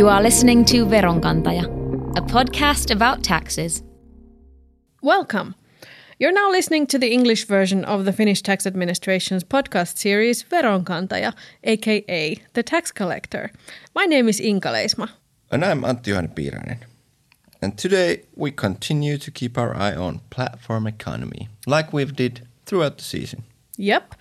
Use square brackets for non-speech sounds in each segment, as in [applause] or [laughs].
You are listening to Veronkantaja, a podcast about taxes. Welcome. You're now listening to the English version of the Finnish Tax Administration's podcast series Veronkantaja, aka The Tax Collector. My name is Inka Leisma. And I'm Antti Johanna Piirainen. And today we continue to keep our eye on platform economy, like we've did throughout the season. Yep.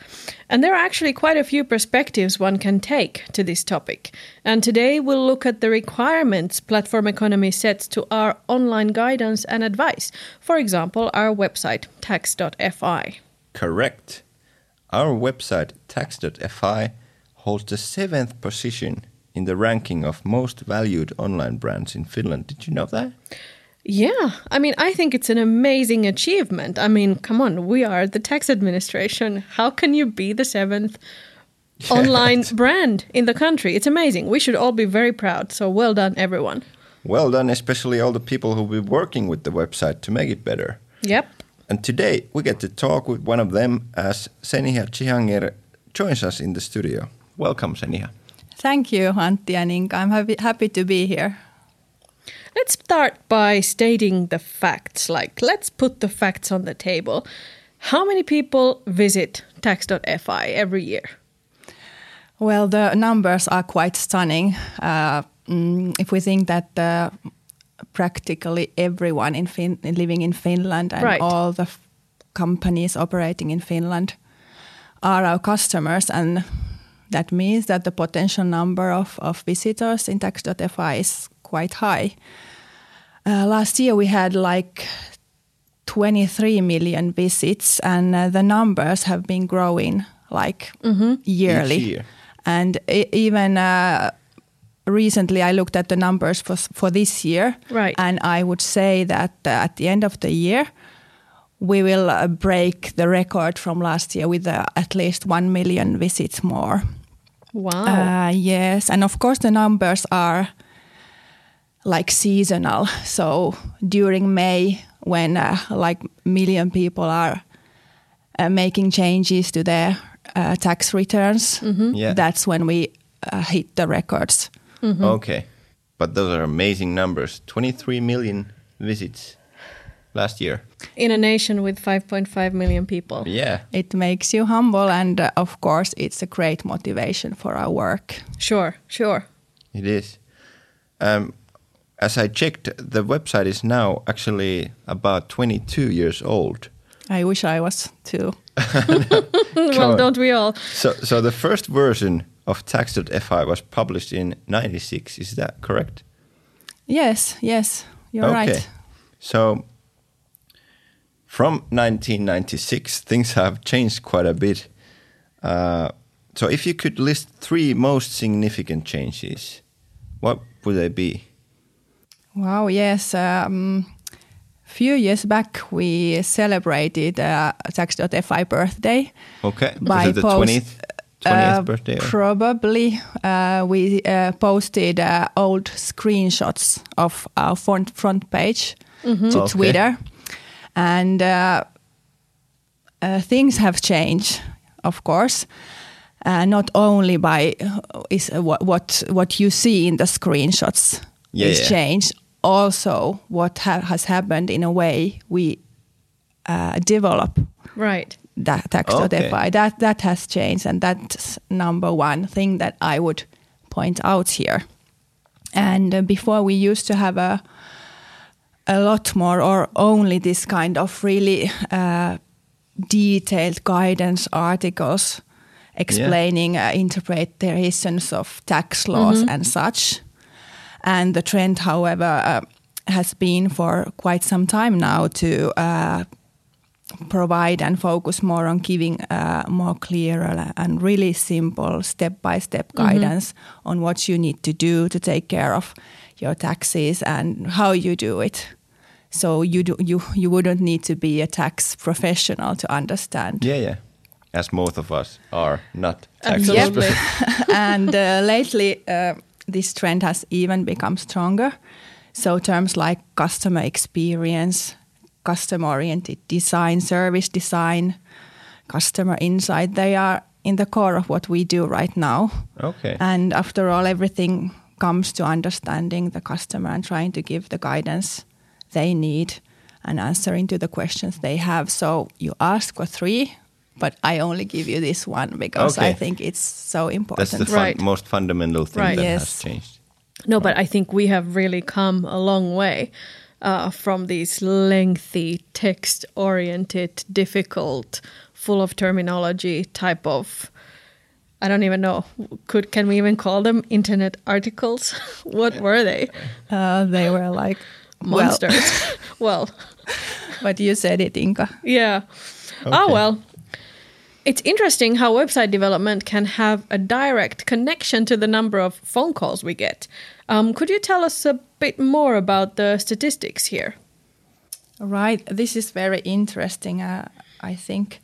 And there are actually quite a few perspectives one can take to this topic. And today we'll look at the requirements platform economy sets to our online guidance and advice. For example, our website, tax.fi. Correct. Our website, tax.fi, holds the seventh position in the ranking of most valued online brands in Finland. Did you know that? Yeah, I mean, I think it's an amazing achievement. I mean, come on, we are the tax administration. How can you be the seventh [laughs] online brand in the country? It's amazing. We should all be very proud. So well done, everyone. Well done, especially all the people who've been working with the website to make it better. Yep. And today we get to talk with one of them as Seniha Chihanger joins us in the studio. Welcome, Seniha. Thank you, Antti and Inka. I'm happy, happy to be here. Let's start by stating the facts. Like, let's put the facts on the table. How many people visit tax.fi every year? Well, the numbers are quite stunning. Uh, mm, if we think that uh, practically everyone in fin- living in Finland and Right. all the f- companies operating in Finland are our customers, and that means that the potential number of, of visitors in tax.fi is quite high. Uh, last year we had like 23 million visits, and uh, the numbers have been growing like yearly. Each year. And e- even uh, recently, I looked at the numbers for, for this year. Right. And I would say that uh, at the end of the year, we will uh, break the record from last year with uh, at least 1 million visits more. Wow. Uh, yes, and of course the numbers are like seasonal. So during May, when uh, like million people are uh, making changes to their uh, tax returns, Yeah. that's when we uh, hit the records. Okay. But those are amazing numbers 23 million visits last year. in a nation with 5.5 million people. Yeah. It makes you humble, and uh, of course, it's a great motivation for our work. Sure, sure. It is. Um, as I checked, the website is now actually about 22 years old. I wish I was too. [laughs] [laughs] well, on. don't we all? So, so the first version of tax.fi was published in 96. Is that correct? Yes, yes, you're right. So from 1996, things have changed quite a bit. Uh, so if you could list three most significant changes, what would they be? Wow, yes. Um, few years back, we celebrated uh, Tax.fi birthday. Okay. By Was it the post- 20th, 20th Uh, birthday? Or? Probably uh, we uh, posted uh, old screenshots of our front, front page to Okay. Twitter. And uh, uh, things have changed, of course. Uh, not only by uh, is uh, what, what what you see in the screenshots Yeah, is yeah. changed. Also, what ha- has happened in a way we uh, develop Right. that tax.fi. Okay. That that has changed, and that's number one thing that I would point out here. And uh, before we used to have a a lot more or only this kind of really uh, detailed guidance articles explaining uh, interpretations of tax laws and such. And the trend, however, uh, has been for quite some time now to uh, provide and focus more on giving uh, more clear and really simple step by step guidance on what you need to do to take care of your taxes and how you do it. So you do, you you wouldn't need to be a tax professional to understand. Yeah, yeah. As most of us are not tax Absolutely. experts. [laughs] and uh, lately, uh, this trend has even become stronger. So terms like customer experience, customer-oriented design, service design, customer insight, they are in the core of what we do right now. Okay. And after all, everything comes to understanding the customer and trying to give the guidance they need and answering to the questions they have. So you ask for three, but I only give you this one because I think it's so important. That's the fun, Right. most fundamental thing Right. that Yes. has changed. No, but I think we have really come a long way uh, from these lengthy, text oriented, difficult, full of terminology type of. I don't even know. Could can we even call them internet articles? [laughs] what were they? uh, they were like Monsters. [laughs] well, but you said it, Inka. yeah. Oh well. It's interesting how website development can have a direct connection to the number of phone calls we get. Um, could you tell us a bit more about the statistics here? Right. This is very interesting, uh, I think.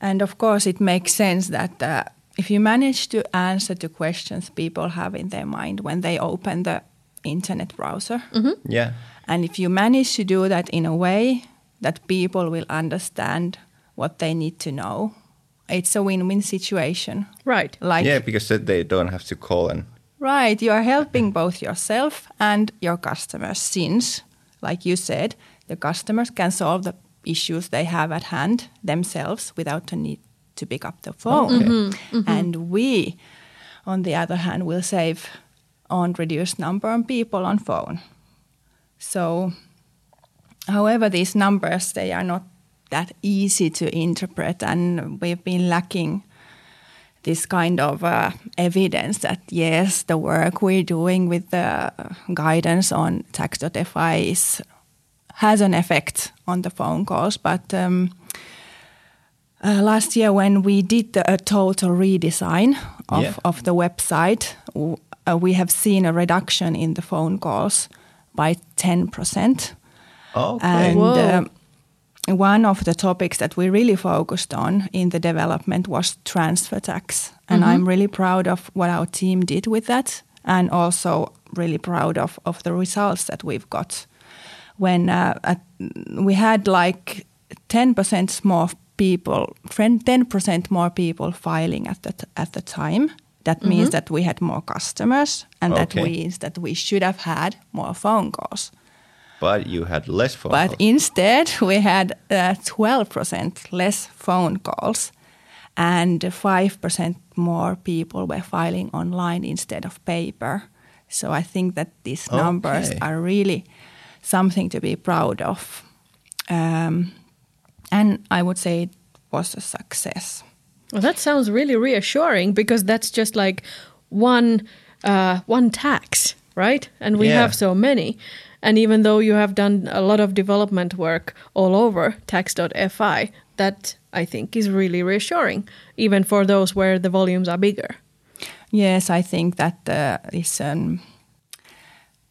And of course, it makes sense that uh, if you manage to answer the questions people have in their mind when they open the internet browser, Yeah. and if you manage to do that in a way that people will understand what they need to know, it's a win win situation. Right. Like, yeah, because they don't have to call and Right, you are helping both yourself and your customers since, like you said, the customers can solve the issues they have at hand themselves without the need to pick up the phone. Okay. And we, on the other hand, will save on reduced number of people on phone. So, however, these numbers they are not that easy to interpret, and we've been lacking this kind of uh, evidence that yes, the work we're doing with the guidance on tax.fi is has an effect on the phone calls. But um, uh, last year, when we did the, a total redesign of, Yeah. of the website, w- uh, we have seen a reduction in the phone calls by ten percent. okay. And Whoa. um, one of the topics that we really focused on in the development was transfer tax. And I'm really proud of what our team did with that, and also really proud of, of the results that we've got. When uh, at, we had like 10% more people, 10% more people filing at the, t- at the time, that means that we had more customers, and that means that we should have had more phone calls. But you had less phone But calls. instead, we had uh, 12% less phone calls, and 5% more people were filing online instead of paper. So I think that these numbers Okay. are really something to be proud of. Um, and I would say it was a success. Well, that sounds really reassuring because that's just like one uh, one tax, right? And we Yeah. have so many. And even though you have done a lot of development work all over tax.fi, that I think is really reassuring, even for those where the volumes are bigger. Yes, I think that uh, is a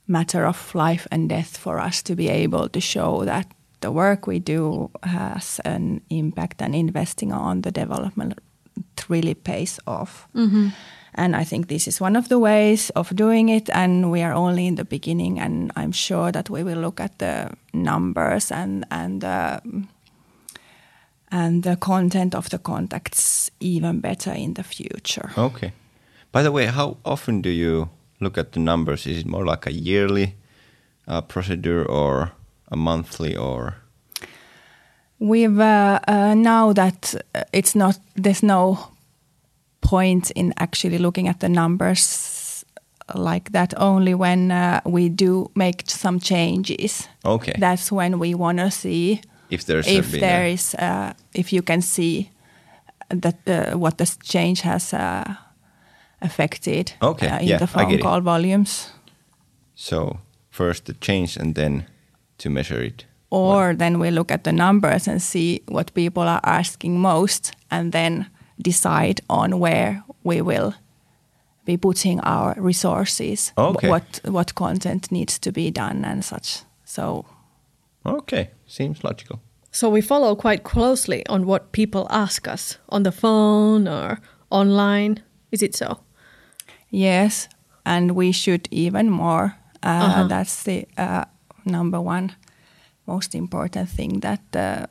matter of life and death for us to be able to show that the work we do has an impact and investing on the development really pays off. And I think this is one of the ways of doing it, and we are only in the beginning. And I'm sure that we will look at the numbers and and um, and the content of the contacts even better in the future. Okay. By the way, how often do you look at the numbers? Is it more like a yearly uh, procedure or a monthly or? We've uh, uh, now that uh, it's not there's no point in actually looking at the numbers like that. Only when uh, we do make some changes, Okay. that's when we want to see if there's if there a, is uh, if you can see that uh, what the change has uh, affected Okay, uh, in yeah, the phone get it. call volumes. so first the change and then to measure it. Or then we look at the numbers and see what people are asking most and then decide on where we will be putting our resources. Okay. What what content needs to be done and such. So Okay, seems logical. So we follow quite closely on what people ask us on the phone or online. Is it so? yes, and we should even more. Uh, Uh-huh. That's the uh, number one most important thing that uh,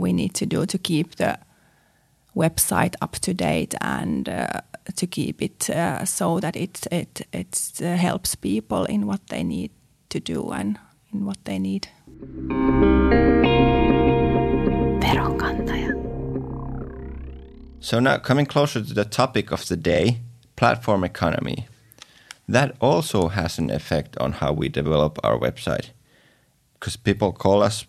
we need to do to keep the website up to date and uh, to keep it uh, so that it it it uh, helps people in what they need to do and in what they need. So now coming closer to the topic of the day, platform economy. That also has an effect on how we develop our website. Because people call us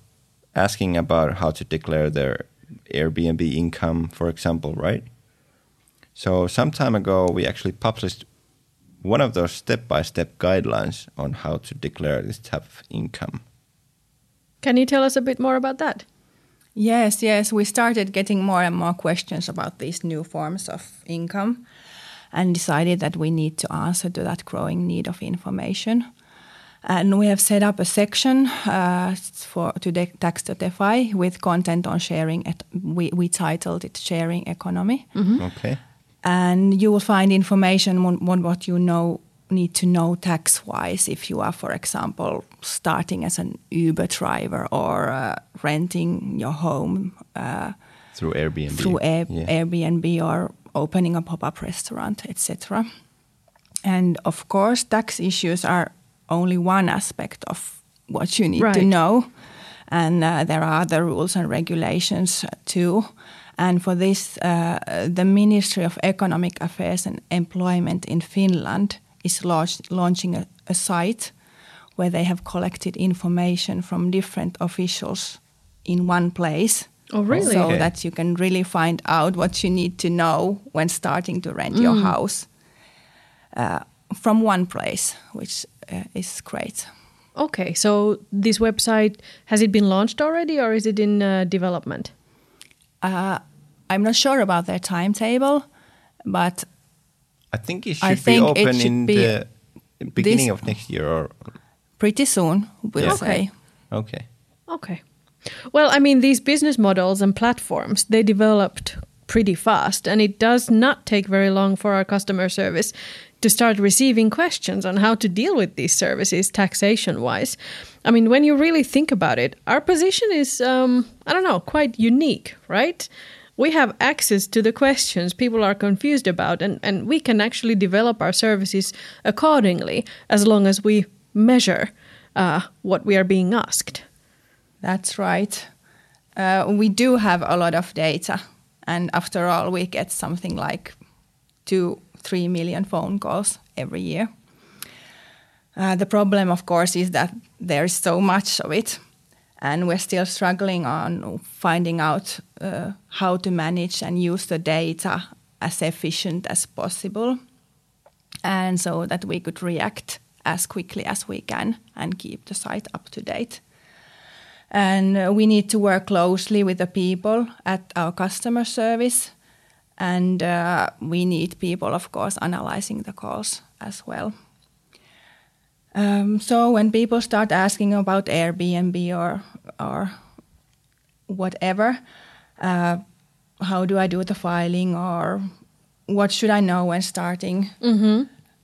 asking about how to declare their Airbnb income, for example, right? So some time ago, we actually published one of those step-by-step guidelines on how to declare this type of income. Can you tell us a bit more about that? Yes, yes. We started getting more and more questions about these new forms of income and decided that we need to answer to that growing need of information. And we have set up a section uh, for to tax.fi with content on sharing. It, we, we titled it "Sharing Economy." Okay. and you will find information on, on what you know need to know tax wise if you are for example starting as an uber driver or uh, renting your home uh, Through Airbnb. through Air- Yeah. airbnb or opening a pop-up restaurant etc and of course tax issues are only one aspect of what you need to know. And uh, there are other rules and regulations too. And for this uh, the ministry of economic affairs and employment in finland is launch- launching a, a site where they have collected information from different officials in one place. Oh, really? so Okay. that you can really find out what you need to know when starting to rent your house uh, from one place, which uh, is great. Okay, so this website has it been launched already, or is it in uh, development? Uh, I'm not sure about their timetable, but I think it I should be think it open should in be the beginning of next year or pretty soon, we'll Yeah. say. okay. Okay. Well, I mean, these business models and platforms, they developed pretty fast, and it does not take very long for our customer service to start receiving questions on how to deal with these services taxation wise. I mean, when you really think about it, our position is, um, I don't know, quite unique, right? We have access to the questions people are confused about, and, and we can actually develop our services accordingly as long as we measure uh, what we are being asked. That's right. Uh, we do have a lot of data, and after all, we get something like two, three million phone calls every year. Uh, the problem, of course, is that there is so much of it, and we're still struggling on finding out uh, how to manage and use the data as efficient as possible, and so that we could react as quickly as we can and keep the site up to date and uh, we need to work closely with the people at our customer service and uh, we need people of course analyzing the calls as well. Um, so when people start asking about airbnb or or whatever uh, how do i do the filing or what should i know when starting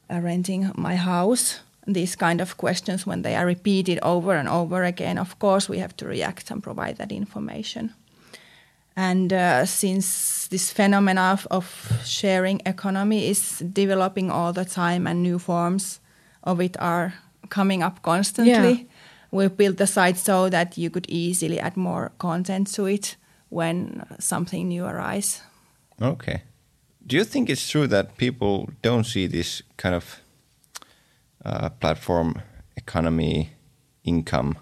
uh, renting my house? These kind of questions when they are repeated over and over again of course we have to react and provide that information and uh, since this phenomena of, of sharing economy is developing all the time and new forms of it are coming up constantly Yeah. we built the site so that you could easily add more content to it when something new arises Okay. Do you think it's true that people don't see this kind of uh, platform economy income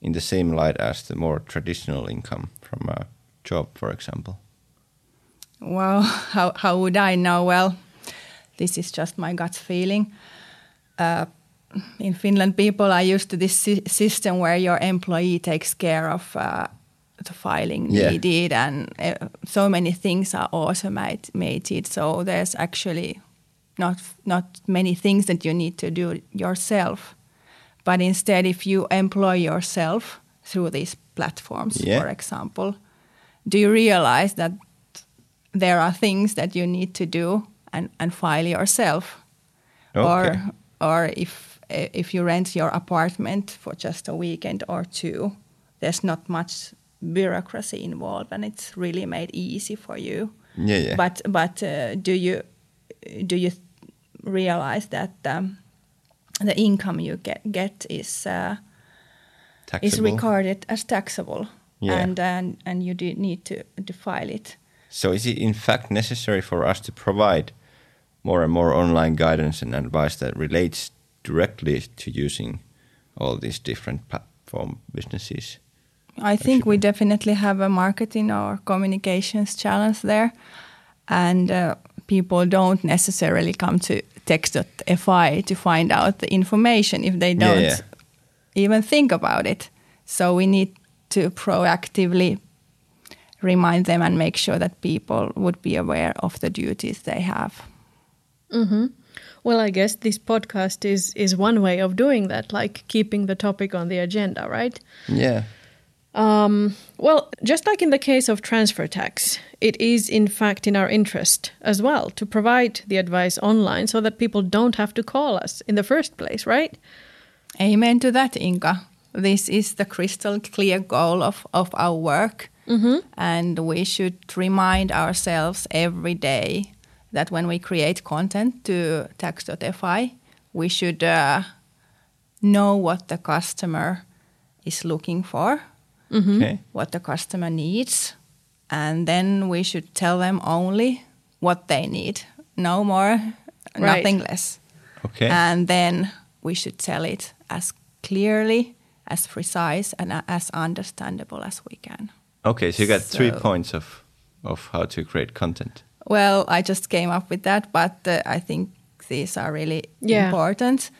in the same light as the more traditional income from a job, for example? Well, [laughs] how, how would I know? Well, this is just my gut feeling. Uh, in Finland, people are used to this sy- system where your employee takes care of uh, the filing Yeah. needed, and uh, so many things are automated. So there's actually not not many things that you need to do yourself. But instead, if you employ yourself through these platforms, Yeah. for example, do you realize that there are things that you need to do and, and file yourself? Or Okay. or if if you rent your apartment for just a weekend or two, there's not much bureaucracy involved and it's really made easy for you. Yeah, yeah. But but uh, do you do you realize that um, the income you get get is uh, is recorded as taxable, Yeah. and and and you do need to to file it. So is it in fact necessary for us to provide more and more online guidance and advice that relates directly to using all these different platform businesses? I think we definitely have a marketing or communications challenge there, and uh, people don't necessarily come to tax.fi to find out the information if they don't yeah. even think about it. So we need to proactively remind them and make sure that people would be aware of the duties they have. Hmm. Well, I guess this podcast is is one way of doing that, like keeping the topic on the agenda, right? Yeah. Um, well, just like in the case of transfer tax, it is in fact in our interest as well to provide the advice online so that people don't have to call us in the first place, right? Amen to that, Inka. This is the crystal clear goal of, of our work. And we should remind ourselves every day that when we create content to tax.fi, we should uh, know what the customer is looking for, Okay. what the customer needs, and then we should tell them only what they need. No more, Right. nothing less Okay. and then we should tell it as clearly, as precise, and as understandable as we can. okay. So you got three points of of how to create content. Well, I just came up with that, but uh, I think these are really Yeah. important.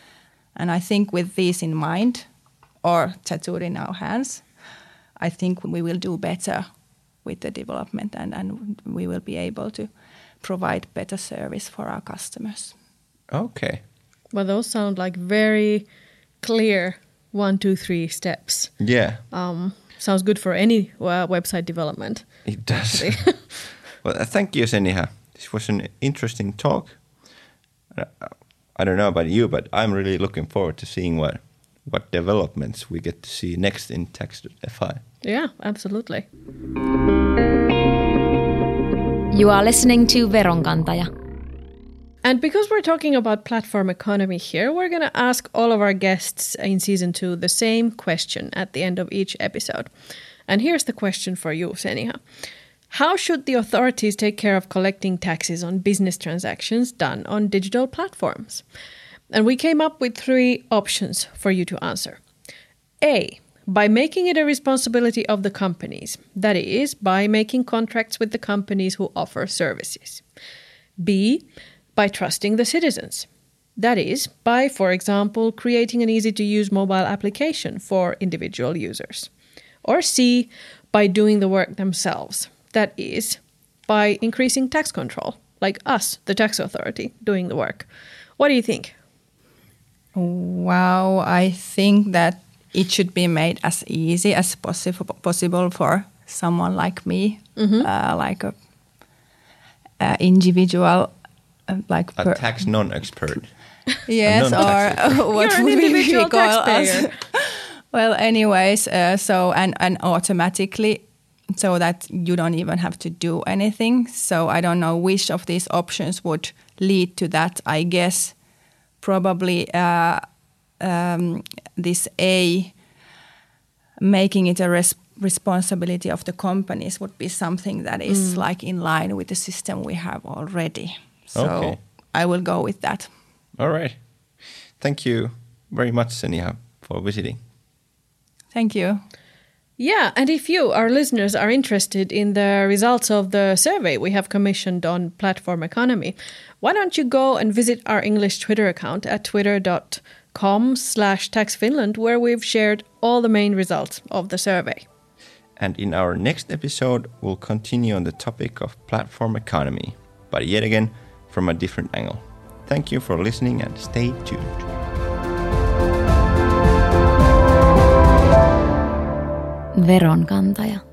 And I think with these in mind, or tattooed in our hands, I think we will do better with the development and, and we will be able to provide better service for our customers. Okay. Well, those sound like very clear one, two, three steps. Yeah. Um, sounds good for any uh, website development. It does. [laughs] [laughs] well, uh, thank you, Seniha. This was an interesting talk. Uh, I don't know about you, but I'm really looking forward to seeing what what developments we get to see next in Tax.fi. Yeah, absolutely. You are listening to Veronkantaja. And because we're talking about platform economy here, we're going to ask all of our guests in season two the same question at the end of each episode. And here's the question for you, Seniha. How should the authorities take care of collecting taxes on business transactions done on digital platforms? And we came up with three options for you to answer. A. By making it a responsibility of the companies, that is, by making contracts with the companies who offer services. B. By trusting the citizens. That is, by, for example, creating an easy to use mobile application for individual users. Or C. By doing the work themselves. That is, by increasing tax control, like us, the tax authority, doing the work. What do you think? Wow, I think that it should be made as easy as possible possible for someone like me, uh, like a, a individual, uh, like A tax non-expert. [laughs] yes, non-tax or what You're an would [laughs] we individual call us? taxpayer. [laughs] well, anyways, uh, so and and automatically, so that you don't even have to do anything. So I don't know which of these options would lead to that. I guess probably uh, um, this A, making it a res- responsibility of the companies would be something that is like in line with the system we have already. So Okay. I will go with that. All right. Thank you very much, Senia, for visiting. Thank you. Yeah, and if you, our listeners, are interested in the results of the survey we have commissioned on platform economy, why don't you go and visit our English Twitter account at twitter.com slash taxfinland, where we've shared all the main results of the survey. And in our next episode, we'll continue on the topic of platform economy, but yet again from a different angle. Thank you for listening and stay tuned. Veronkantaja.